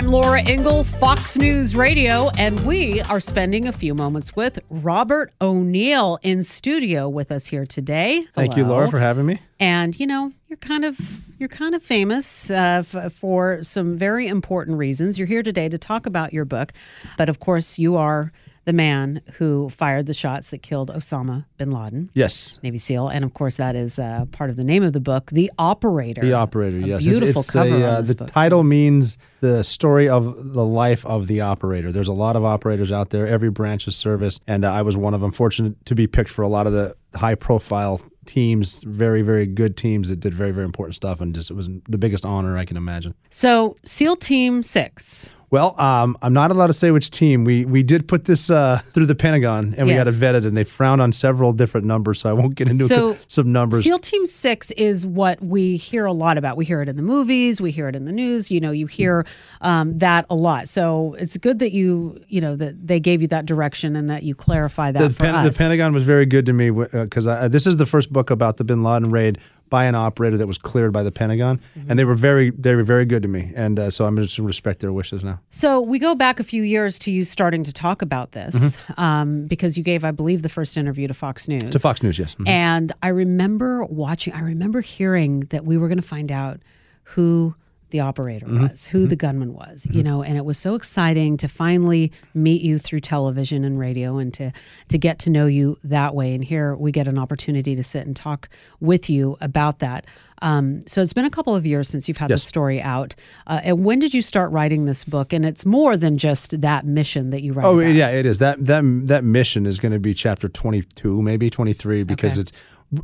I'm Laura Ingle, Fox News Radio, and we are spending a few moments with Robert O'Neill in studio with us here today. Thank you, Laura, for having me. And you know, you're kind of you're kind of famous uh, f- for some very important reasons. You're here today to talk about your book, but of course, you are the man who fired the shots that killed Osama bin Laden. Yes. Navy SEAL, and of course that is uh, part of the name of the book, The Operator. The operator, A yes. beautiful it's, cover a, on uh, the book. title means the story of the life of the operator. There's a lot of operators out there, every branch of service, and uh, I was one of them. Fortunate to be picked for a lot of the high profile teams, very, very good teams that did very, very important stuff, and just it was the biggest honor I can imagine. So, SEAL Team Six. Well, um, I'm not allowed to say which team. We we did put this uh, through the Pentagon, and we got it Yes. vetted, and they frowned on several different numbers, so I won't get into So, some numbers. SEAL Team Six is what we hear a lot about. We hear it in the movies, we hear it in the news. You know, you hear um, that a lot. So it's good that you, you know, that they gave you that direction and that you clarify that the, for Pen- us. the Pentagon was very good to me because uh, this is the first book about the Bin Laden raid by an operator that was cleared by the Pentagon, Mm-hmm. and they were very they were very good to me, and uh, so I'm just to respect their wishes now. So we go back a few years to you starting to talk about this um, because you gave, I believe, the first interview to Fox News. Mm-hmm. To Fox News, yes. Mhm. And I remember watching, I remember hearing that we were going to find out who the operator Mm-hmm. was, who the gunman was, you know, and it was so exciting to finally meet you through television and radio and to to get to know you that way. And here we get an opportunity to sit and talk with you about that. Um, so it's been a couple of years since you've had Yes. the story out. Uh, and when did you start writing this book? And it's more than just that mission that you write. Oh about. yeah, it is. That that that mission is going to be chapter 22, maybe 23 because Okay. it's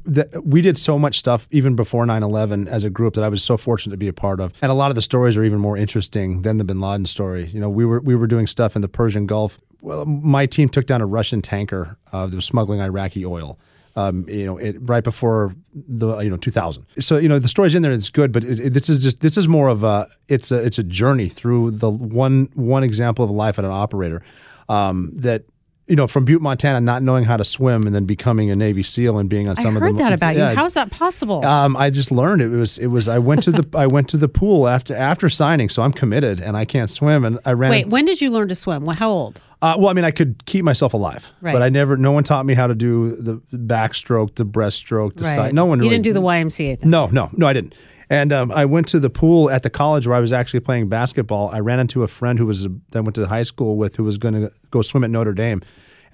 that we did so much stuff even before 9/11 as a group that I was so fortunate to be a part of. And a lot of the stories are even more interesting than the bin Laden story. You know, we were we were doing stuff in the Persian Gulf. Well, my team took down a Russian tanker uh, that was smuggling Iraqi oil. Um, you know, it, right before the you know 2000. So you know the story's in there. and It's good, but it, it- this is just this is more of a it's a it's a journey through the one one example of life at an operator um, that you know from Butte, Montana, not knowing how to swim and then becoming a Navy SEAL and being on I some of heard the that about yeah, you. How's that possible? um, I just learned it. was it was I went to the I went to the pool after after signing, so I'm committed and I can't swim and I ran. Wait, when did you learn to swim? Well, How old? Uh, well, I mean, I could keep myself alive, Right. but I never. No one taught me how to do the backstroke, the breaststroke, the side. No one. You really, didn't do the YMCA thing. No, no, no, I didn't. And um, I went to the pool at the college where I was actually playing basketball. I ran into a friend who was that went to high school with, who was going to go swim at Notre Dame.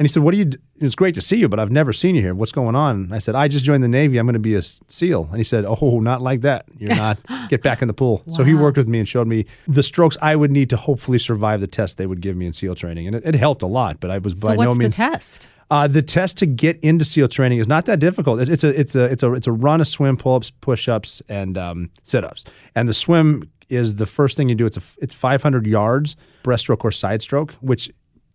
And he said, "What do you? It's great to see you, but I've never seen you here. What's going on?" And I said, "I just joined the Navy. I'm going to be a SEAL." And he said, "Oh, not like that. You're not. Get back in the pool." So he worked with me and showed me the strokes I would need to hopefully survive the test they would give me in SEAL training, and it, it helped a lot. But I was So by what's no the means test? uh, the test to get into SEAL training is not that difficult. It's, it's a it's a it's a it's a run, a swim, pull ups, push ups, and um, sit ups. And the swim is the first thing you do. It's a it's 500 yards, breaststroke or side stroke, which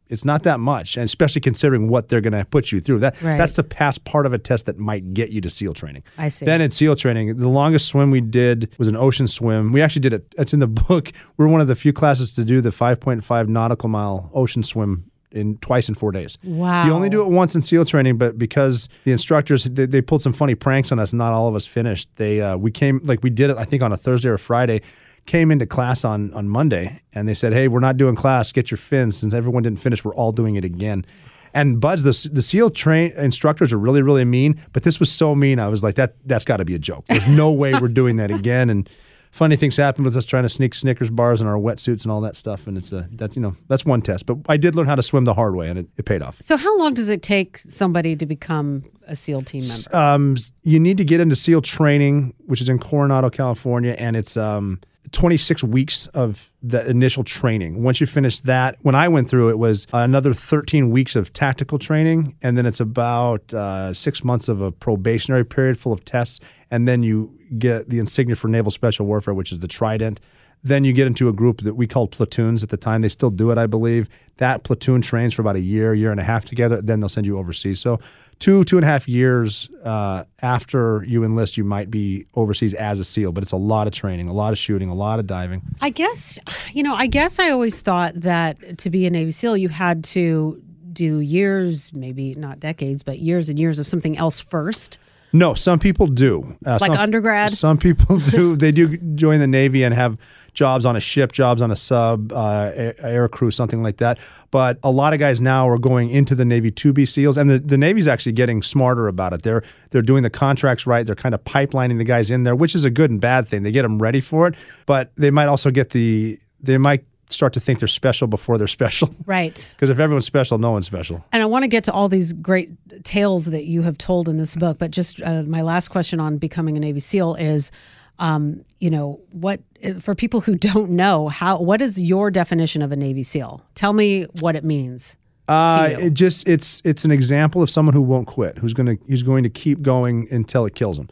it's not that much, and especially considering what they're going to put you through. That Right. that's the past part of a test that might get you to SEAL training. I see. Then in SEAL training, the longest swim we did was an ocean swim. We actually did it. It's in the book. We're one of the few classes to do the 5.5 nautical mile ocean swim in twice in four days. Wow. You only do it once in SEAL training, but because the instructors they, they pulled some funny pranks on us, not all of us finished. They uh, we came like we did it I think on a Thursday or Friday. Came into class on on Monday and they said, "Hey, we're not doing class. Get your fins." Since everyone didn't finish, we're all doing it again. And BUD/S, the the SEAL train instructors are really really mean, but this was so mean. I was like, "That that's got to be a joke. There's no way we're doing that again." And funny things happen with us trying to sneak Snickers bars in our wetsuits and all that stuff. And it's a that's you know that's one test. But I did learn how to swim the hard way, and it, it paid off. So how long does it take somebody to become a SEAL team member? Um, you need to get into SEAL training, which is in Coronado, California, and it's um, 26 weeks of the initial training. Once you finish that, when I went through it was another 13 weeks of tactical training, and then it's about uh, six months of a probationary period full of tests, and then you get the insignia for Naval Special Warfare, which is the Trident. Then you get into a group that we called platoons at the time. They still do it, I believe. That platoon trains for about a year, year and a half together. Then they'll send you overseas. So two, two and a half years uh, after you enlist, you might be overseas as a SEAL. But it's a lot of training, a lot of shooting, a lot of diving. I guess, you know, I guess I always thought that to be a Navy SEAL, you had to do years, maybe not decades, but years and years of something else first. No, some people do. Uh, Like some, undergrad? Some people do. they do join the Navy and have jobs on a ship, jobs on a sub, uh, air, air crew, something like that. But a lot of guys now are going into the Navy to be SEALs, and the, the Navy's actually getting smarter about it. They're they're doing the contracts right. They're kind of pipelining the guys in there, which is a good and bad thing. They get them ready for it, but they might also get the they might start to think they're special before they're special. Right. Because if everyone's special, no one's special. And I want to get to all these great tales that you have told in this book, but just uh, my last question on becoming a Navy SEAL is, um, you know, what for people who don't know how what is your definition of a Navy SEAL? Tell me what it means. Uh, it just it's it's an example of someone who won't quit, who's gonna who's going to keep going until it kills them.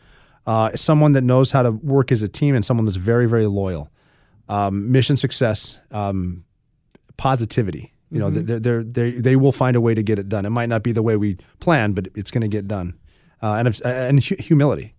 Uh, someone that knows how to work as a team and someone that's very very loyal. Um, mission success, um, positivity. You know, they're, they're, they they will find a way to get it done. It might not be the way we planned, but it's going to get done. Uh, and and hu- humility.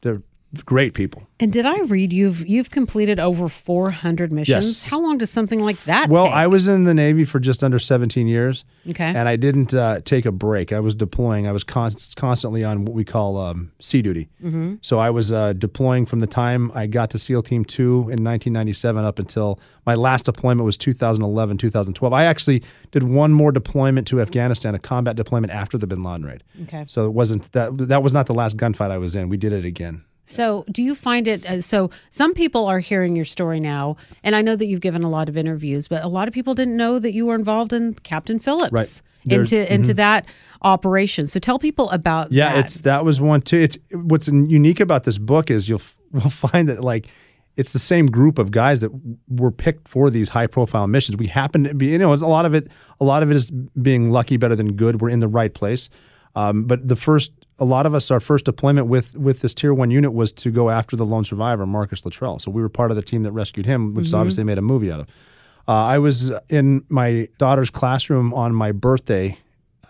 They're great people. And did I read you've you've completed over 400 missions? Yes. How long does something like that Well, take? I was in the Navy for just under 17 years. Okay. And I didn't uh, take a break. I was deploying. I was const- constantly on what we call um, sea duty. Mm-hmm. So I was uh, deploying from the time I got to SEAL Team 2 in 1997 up until my last deployment was 2011, 2012. I actually did one more deployment to Afghanistan, a combat deployment after the bin Laden raid. Okay. So it wasn't that that was not the last gunfight I was in. We did it again. So, do you find it? Uh, so, some people are hearing your story now, and I know that you've given a lot of interviews, but a lot of people didn't know that you were involved in Captain Phillips Right. There's- into into that operation. So, tell people about Yeah, that. it's that was one too. It's what's unique about this book is you'll will find that like it's the same group of guys that were picked for these high profile missions. We happen to be, you know, it's a lot of it. A lot of it is being lucky better than good. We're in the right place. Um, but the first, a lot of us, our first deployment with with this tier one unit was to go after the lone survivor, Marcus Luttrell. So we were part of the team that rescued him, which obviously made a movie out of. Uh, I was in my daughter's classroom on my birthday,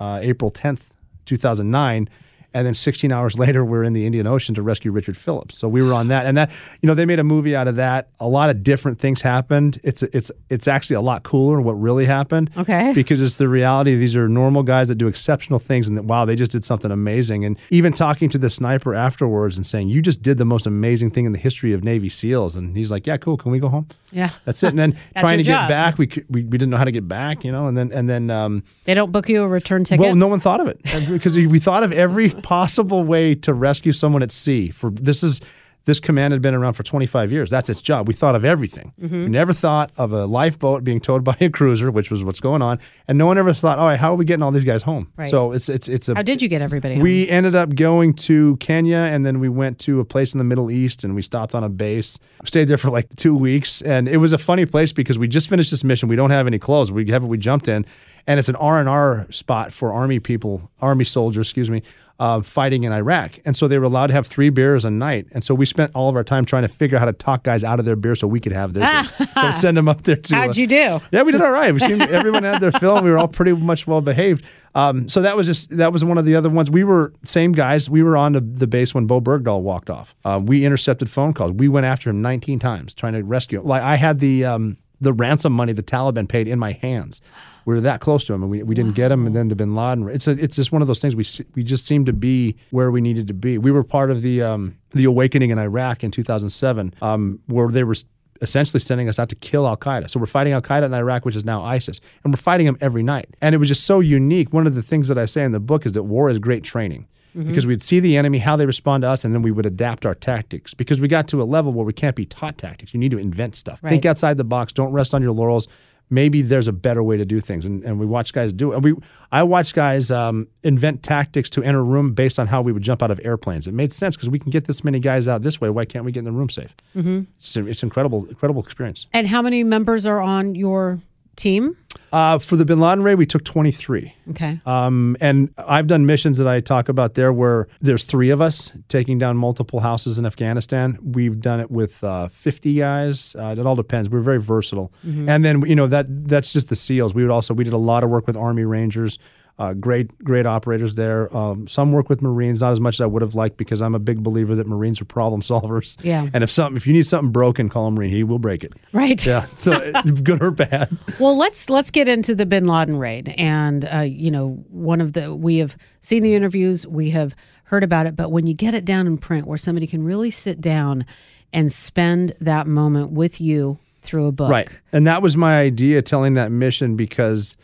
uh, April 10th, 2009. And then 16 hours later, we're in the Indian Ocean to rescue Richard Phillips. So we were on that, and that you know they made a movie out of that. A lot of different things happened. It's it's it's actually a lot cooler what really happened. Okay. Because it's the reality. These are normal guys that do exceptional things, and that wow, they just did something amazing. And even talking to the sniper afterwards and saying, "You just did the most amazing thing in the history of Navy SEAls," and he's like, "Yeah, cool. Can we go home?" yeah. That's it. And then trying to get back, we, we we didn't know how to get back, you know. And then and then um, They don't book you a return ticket. well, no one thought of it because we thought of every possible way to rescue someone at sea. For this is this command had been around for 25 years. That's its job. We thought of everything. Mm-hmm. We never thought of a lifeboat being towed by a cruiser, which was what's going on, and no one ever thought, all right, how are we getting all these guys home? Right. So it's it's it's a How did you get everybody? home? we ended up going to Kenya and then we went to a place in the Middle East and we stopped on a base. Stayed there for like two weeks. And it was a funny place because we just finished this mission. We don't have any clothes. We have we jumped in and it's an R and R spot for army people, army soldiers, excuse me, uh, fighting in Iraq. And so they were allowed to have three beers a night. And so we spent all of our time trying to figure out how to talk guys out of their beer so we could have their beers. so send them up there to How'd uh, you do? yeah, we did all right. We seemed everyone had their fill. We were all pretty much well behaved. Um, so that was just that was one of the other ones. We were same guys. We were on the, the base when Bowe Bergdahl walked off. Uh, we intercepted phone calls. We went after him 19 times trying to rescue him. Like I had the um, the ransom money the Taliban paid in my hands. We were that close to him, and we, we didn't get him. And then the Bin Laden. It's a, it's just one of those things. We we just seemed to be where we needed to be. We were part of the um, the awakening in Iraq in 2007, um, where they were essentially sending us out to kill Al Qaeda. So we're fighting Al Qaeda in Iraq, which is now ISIS, and we're fighting them every night. And it was just so unique. One of the things that I say in the book is that war is great training. Because we'd see the enemy, how they respond to us, and then we would adapt our tactics. Because we got to a level where we can't be taught tactics. You need to invent stuff. Right. Think outside the box. Don't rest on your laurels. Maybe there's a better way to do things, and, and we watch guys do it. And we, I watch guys um, invent tactics to enter a room based on how we would jump out of airplanes. It made sense because we can get this many guys out this way. Why can't we get in the room safe? Mm-hmm. It's, it's incredible, incredible experience. And how many members are on your team? Uh, for the Bin Laden raid, we took 23. Okay. Um, and I've done missions that I talk about there where there's three of us taking down multiple houses in Afghanistan. We've done it with uh, 50 guys. Uh, it all depends. We're very versatile. And then you know that that's just the SEALs. We would also we did a lot of work with Army Rangers. Uh, great, great operators there. Um, some work with Marines, not as much as I would have liked because I'm a big believer that Marines are problem solvers. Yeah. And if something, if you need something broken, call a Marine. He will break it. Right. Yeah. So good or bad. Well, let's let's get into the Bin Laden raid, and uh, you know, one of the we have seen the interviews, we have heard about it, but when you get it down in print, where somebody can really sit down and spend that moment with you through a book, Right. And that was my idea telling that mission because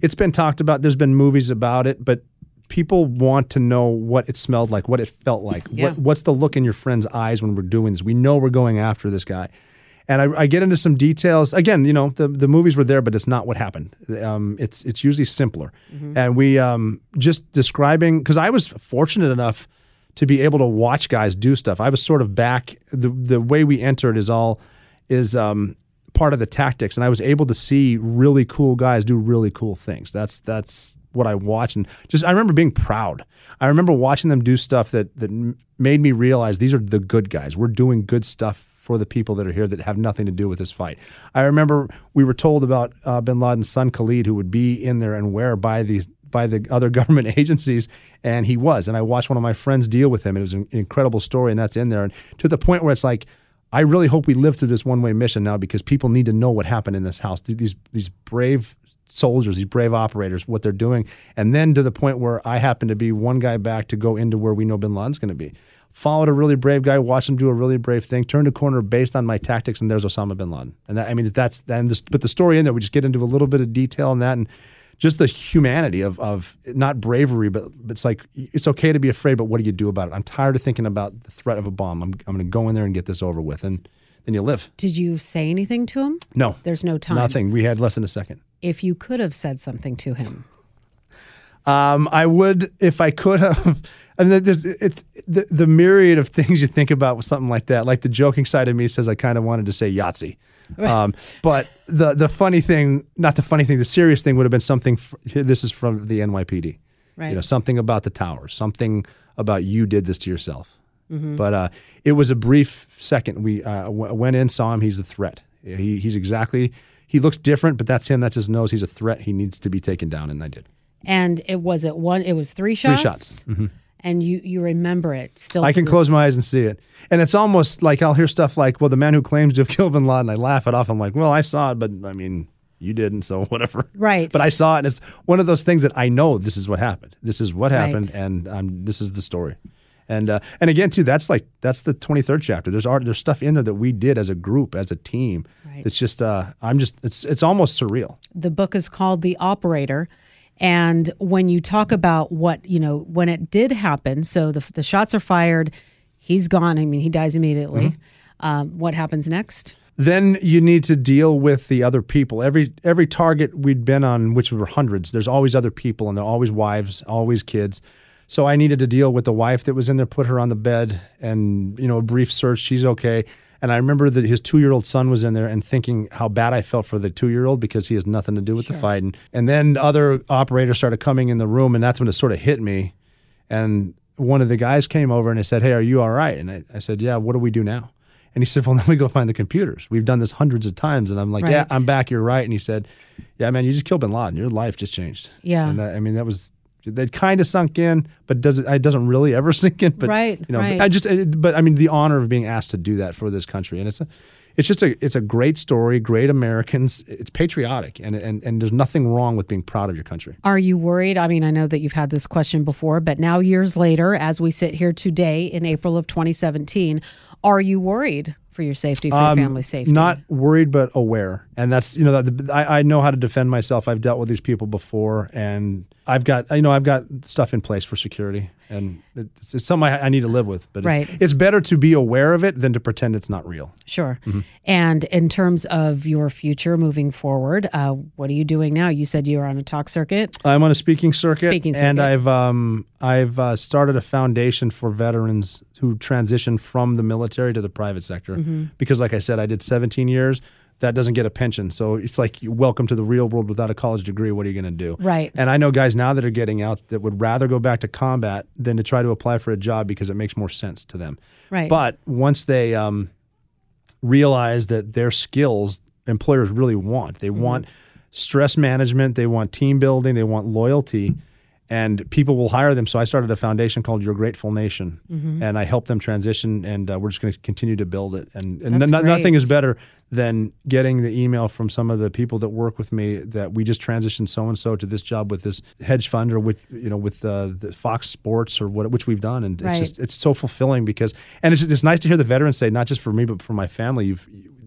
it's been talked about. There's been movies about it, but people want to know what it smelled like, what it felt like. Yeah. What, what's the look in your friend's eyes when we're doing this? We know we're going after this guy. And I, I get into some details. Again, you know, the, the movies were there, but it's not what happened. Um, it's it's usually simpler. And we um, just describing because I was fortunate enough to be able to watch guys do stuff. I was sort of back. The the way we entered is all is um, part of the tactics, and I was able to see really cool guys do really cool things. That's that's what I watched, and just I remember being proud. I remember watching them do stuff that that made me realize these are the good guys. We're doing good stuff for the people that are here that have nothing to do with this fight. I remember we were told about uh, Bin Laden's son Khalid, who would be in there and where by the by the other government agencies, and he was. And I watched one of my friends deal with him. It was an incredible story, and that's in there. And to the point where it's like, I really hope we live through this one way mission now because people need to know what happened in this house. These these brave soldiers, these brave operators, what they're doing, and then to the point where I happen to be one guy back to go into where we know Bin Laden's going to be. Followed a really brave guy, watched him do a really brave thing, turned a corner based on my tactics, and there's Osama bin Laden. And that, I mean, that's and this, but the story in there, we just get into a little bit of detail on that and just the humanity of of not bravery, but, it's like it's okay to be afraid, but what do you do about it? I'm tired of thinking about the threat of a bomb. I'm I'm going to go in there and get this over with, and then you live. Did you say anything to him? No, There's no time. nothing. We had less than a second. If you could have said something to him, Um, I would if I could have. And then there's it's the, the myriad of things you think about with something like that. Like the joking side of me says I kind of wanted to say Yahtzee. Um, but the the funny thing, not the funny thing, the serious thing would have been something. f this is from the NYPD. right? You know, something about the towers, something about you did this to yourself. Mm-hmm. But uh, it was a brief second. We uh, w- went in, saw him. He's a threat. He, he's exactly. He looks different, but that's him. That's his nose. He's a threat. He needs to be taken down, and I did. and it was it one. It was three shots. Three shots. Mm-hmm. And you you remember it still. I can this- close my eyes and see it. And it's almost like I'll hear stuff like, well, the man who claims to have killed bin Laden, I laugh it off. I'm like, well, I saw it, but I mean, you didn't, so whatever. Right. But I saw it, and it's one of those things that I know this is what happened. This is what happened, Right. and um, this is the story. And uh, and again, too, that's like that's the 23rd chapter. There's art, there's stuff in there that we did as a group, as a team. Right. It's just, uh, I'm just, it's it's almost surreal. the book is called The Operator. And when you talk about what, you know, when it did happen, so the, the shots are fired, he's gone. I mean, he dies immediately. Um, what happens next? then you need to deal with the other people. Every every target we'd been on, which were hundreds, there's always other people, and they're always wives, always kids. So I needed to deal with the wife that was in there, put her on the bed, and you know, a brief search. She's okay. And I remember that his two year old son was in there, and thinking how bad I felt for the two year old because he has nothing to do with the fighting. And, then other operators started coming in the room, and that's when it sort of hit me. And one of the guys came over and he said, Hey, are you all right? And I, I said, Yeah, what do we do now? And he said, Well, then we go find the computers. We've done this hundreds of times. And I'm like, Yeah, I'm back. You're right. And he said, Yeah, man, you just killed bin Laden. Your life just changed. Yeah. And that, I mean, that was, that kind of sunk in, but does it, it doesn't really ever sink in. But, Right, You know, right. but I just, but I mean, the honor of being asked to do that for this country. And it's a, it's just a, it's a great story, great Americans. It's patriotic. And, and, and there's nothing wrong with being proud of your country. Are you worried? I mean, I know that you've had this question before, but now years later, as we sit here today in April of 2017, are you worried for your safety, for your family's safety? Um, Not worried, but aware. And that's you know that I, I know how to defend myself. I've dealt with these people before, and I've got you know I've got stuff in place for security, and it's, it's something I, I need to live with. But Right. it's, it's better to be aware of it than to pretend it's not real. Sure. Mm-hmm. And in terms of your future moving forward, uh, what are you doing now? You said you were on a talk circuit. I'm on a speaking circuit, Speaking circuit. and. I've um I've uh, started a foundation for veterans who transition from the military to the private sector. Mm-hmm. Because, like I said, I did 17 years. That doesn't get a pension, so it's like welcome to the real world without a college degree. What are you going to do? Right. And I know guys now that are getting out that would rather go back to combat than to try to apply for a job because it makes more sense to them. Right. But once they um, realize that their skills employers really want, they want stress management, they want team building, they want loyalty, and people will hire them. So I started a foundation called Your Grateful Nation, Mm-hmm. and I help them transition, and uh, we're just going to continue to build it. And, and no- nothing is better than getting the email from some of the people that work with me that we just transitioned so and so to this job with this hedge fund or with you know with uh, the Fox Sports or what which we've done, and Right. it's just it's so fulfilling because and it's it's nice to hear the veterans say not just for me but for my family, you've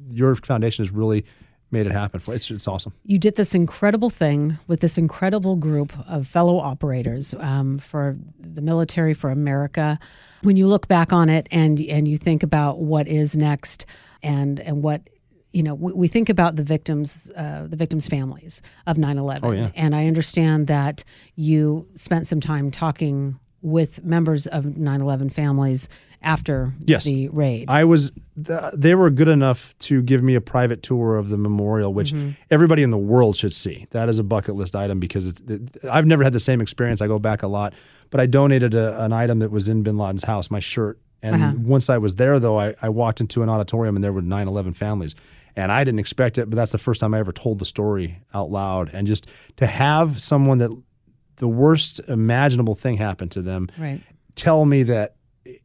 your foundation has really made it happen. For it's it's awesome. you did this incredible thing with this incredible group of fellow operators um, for the military for America. When you look back on it and and you think about what is next and and what you know, we, we think about the victims, uh, the victims' families of 9/11, Oh, yeah. and I understand that you spent some time talking with members of 9/11 families after Yes. the raid. I was th- they were good enough to give me a private tour of the memorial, which everybody in the world should see. That is a bucket list item because it's. It, I've never had the same experience. I go back a lot, but I donated a, an item that was in Bin Laden's house, my shirt. And Uh-huh. once I was there, though, I, I walked into an auditorium and there were 9/11 families, and I didn't expect it. But that's the first time I ever told the story out loud, and just to have someone that the worst imaginable thing happened to them right. tell me that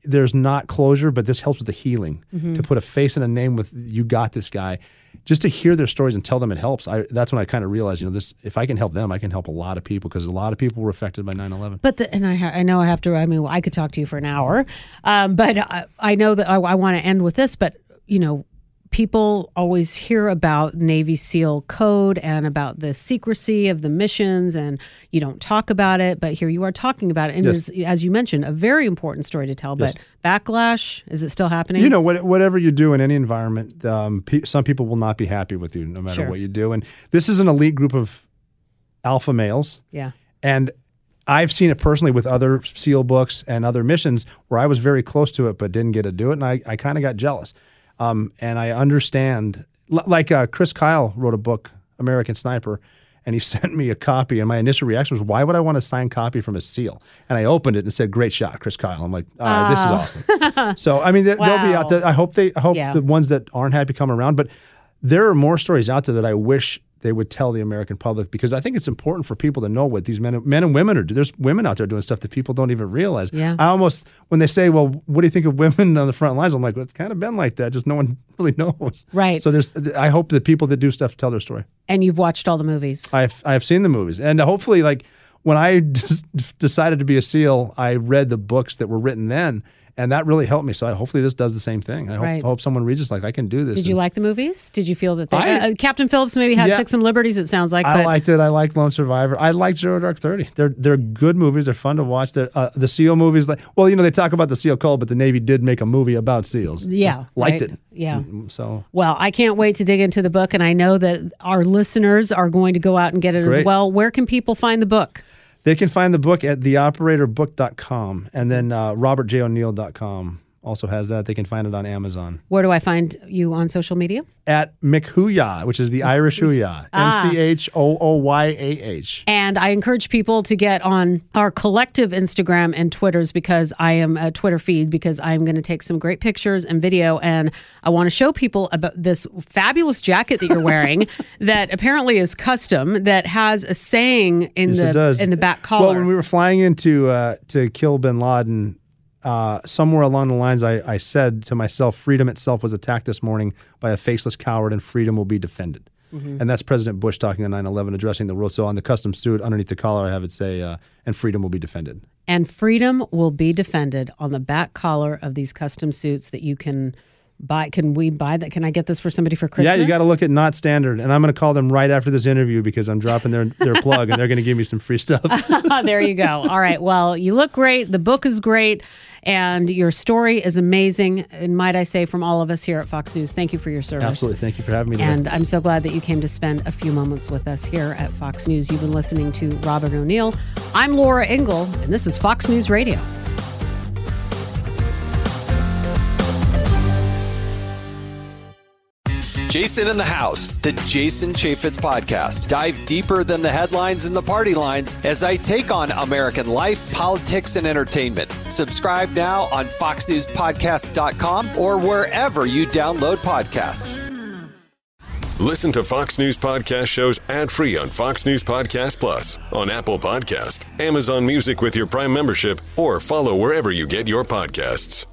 there's not closure, but this helps with the healing. To put a face and a name with you got this guy, just to hear their stories and tell them it helps. I that's when I kind of realized, you know, this if I can help them, I can help a lot of people because a lot of people were affected by 9/11. But the, and I, ha- I know I have to. I mean, I could talk to you for an hour, um, but I, I know that I, I want to end with this. But you know, people always hear about Navy SEAL code and about the secrecy of the missions, and you don't talk about it. But here you are talking about it, and Yes. is, as you mentioned, a very important story to tell. But backlash is it still happening? You know, what, whatever you do in any environment, um, pe- some people will not be happy with you no matter Sure. what you do. And this is an elite group of alpha males. yeah, And I've seen it personally with other SEAL books and other missions where I was very close to it but didn't get to do it. And I, I kind of got jealous. Um, and I understand, l- like uh, Chris Kyle wrote a book, American Sniper, and he sent me a copy. And my initial reaction was, why would I want a signed copy from a SEAL? And I opened it and said, great shot, Chris Kyle. I'm like, right, this is awesome. so, I mean, they, they'll be out there. I hope they, I hope Yeah. the ones that aren't happy come around. But there are more stories out there that I wish they would tell the American public because I think it's important for people to know what these men and, men and women are doing. There's women out there doing stuff that people don't even realize. Yeah. I almost when they say, "Well, what do you think of women on the front lines?" I'm like, well, "It's kind of been like that. Just no one really knows." Right. So there's. I hope that people that do stuff tell their story. and you've watched all the movies. I've I've seen the movies, and uh, hopefully, like when I decided to be a SEAL, I read the books that were written then, and that really helped me. So I, hopefully, this does the same thing. I hope, Right. hope someone reads this like I can do this. Did you like the movies? Did you feel that they, I- uh, Captain Phillips maybe had Yeah. took some liberties? It sounds like. I but, liked it. I liked Lone Survivor. I liked Zero Dark Thirty. They're they're good movies. They're fun to watch. They're uh, the SEAL movies. Like well, you know, they talk about the SEAL code, but the Navy did make a movie about SEALs. Yeah, liked right. it. Yeah. Mm, So Well, I can't wait to dig into the book, and I know that our listeners are going to go out and get it as well. Where can people find the book? They can find the book at theoperatorbook.com and then uh, also has that. They can find it on Amazon Where do I find you on social media? at McHooyah, which is the Irish Hooyah. Ah. M C H O O Y A H. And I encourage people to get on our collective Instagram and Twitters because I am a Twitter feed because I'm going to take some great pictures and video and I want to show people about this fabulous jacket that you're wearing that apparently is custom that has a saying in Yes, the in the back collar. Well, when we were flying into uh, to kill Bin Laden, uh, somewhere along the lines, I, I said to myself, "Freedom itself was attacked this morning by a faceless coward, and freedom will be defended." Mm-hmm. And that's President Bush talking on 9/11, addressing the world. So on the custom suit, underneath the collar, I have it say, uh, "And freedom will be defended." and freedom will be defended on the back collar of these custom suits that you can buy. Can we buy that? Can I get this for somebody for Christmas? Yeah, you got to look at Not Standard, and I'm going to call them right after this interview because I'm dropping their their plug, and they're going to give me some free stuff. there you go. All right. Well, you look great. The book is great. And your story is amazing. And might I say, from all of us here at Fox News, thank you for your service. Absolutely, thank you for having me. Today. And I'm so glad that you came to spend a few moments with us here at Fox News. You've been listening to Robert O'Neill. I'm Laura Ingle, and this is Fox News Radio. Jason in the House, the Jason Chaffetz podcast. Dive deeper than the headlines and the party lines as I take on American life, politics, and entertainment. Subscribe now on FoxNewsPodcast.com or wherever you download podcasts. Listen to Fox News Podcast shows ad free on Fox News Podcast Plus, on Apple Podcast, Amazon Music with your Prime membership, or follow wherever you get your podcasts.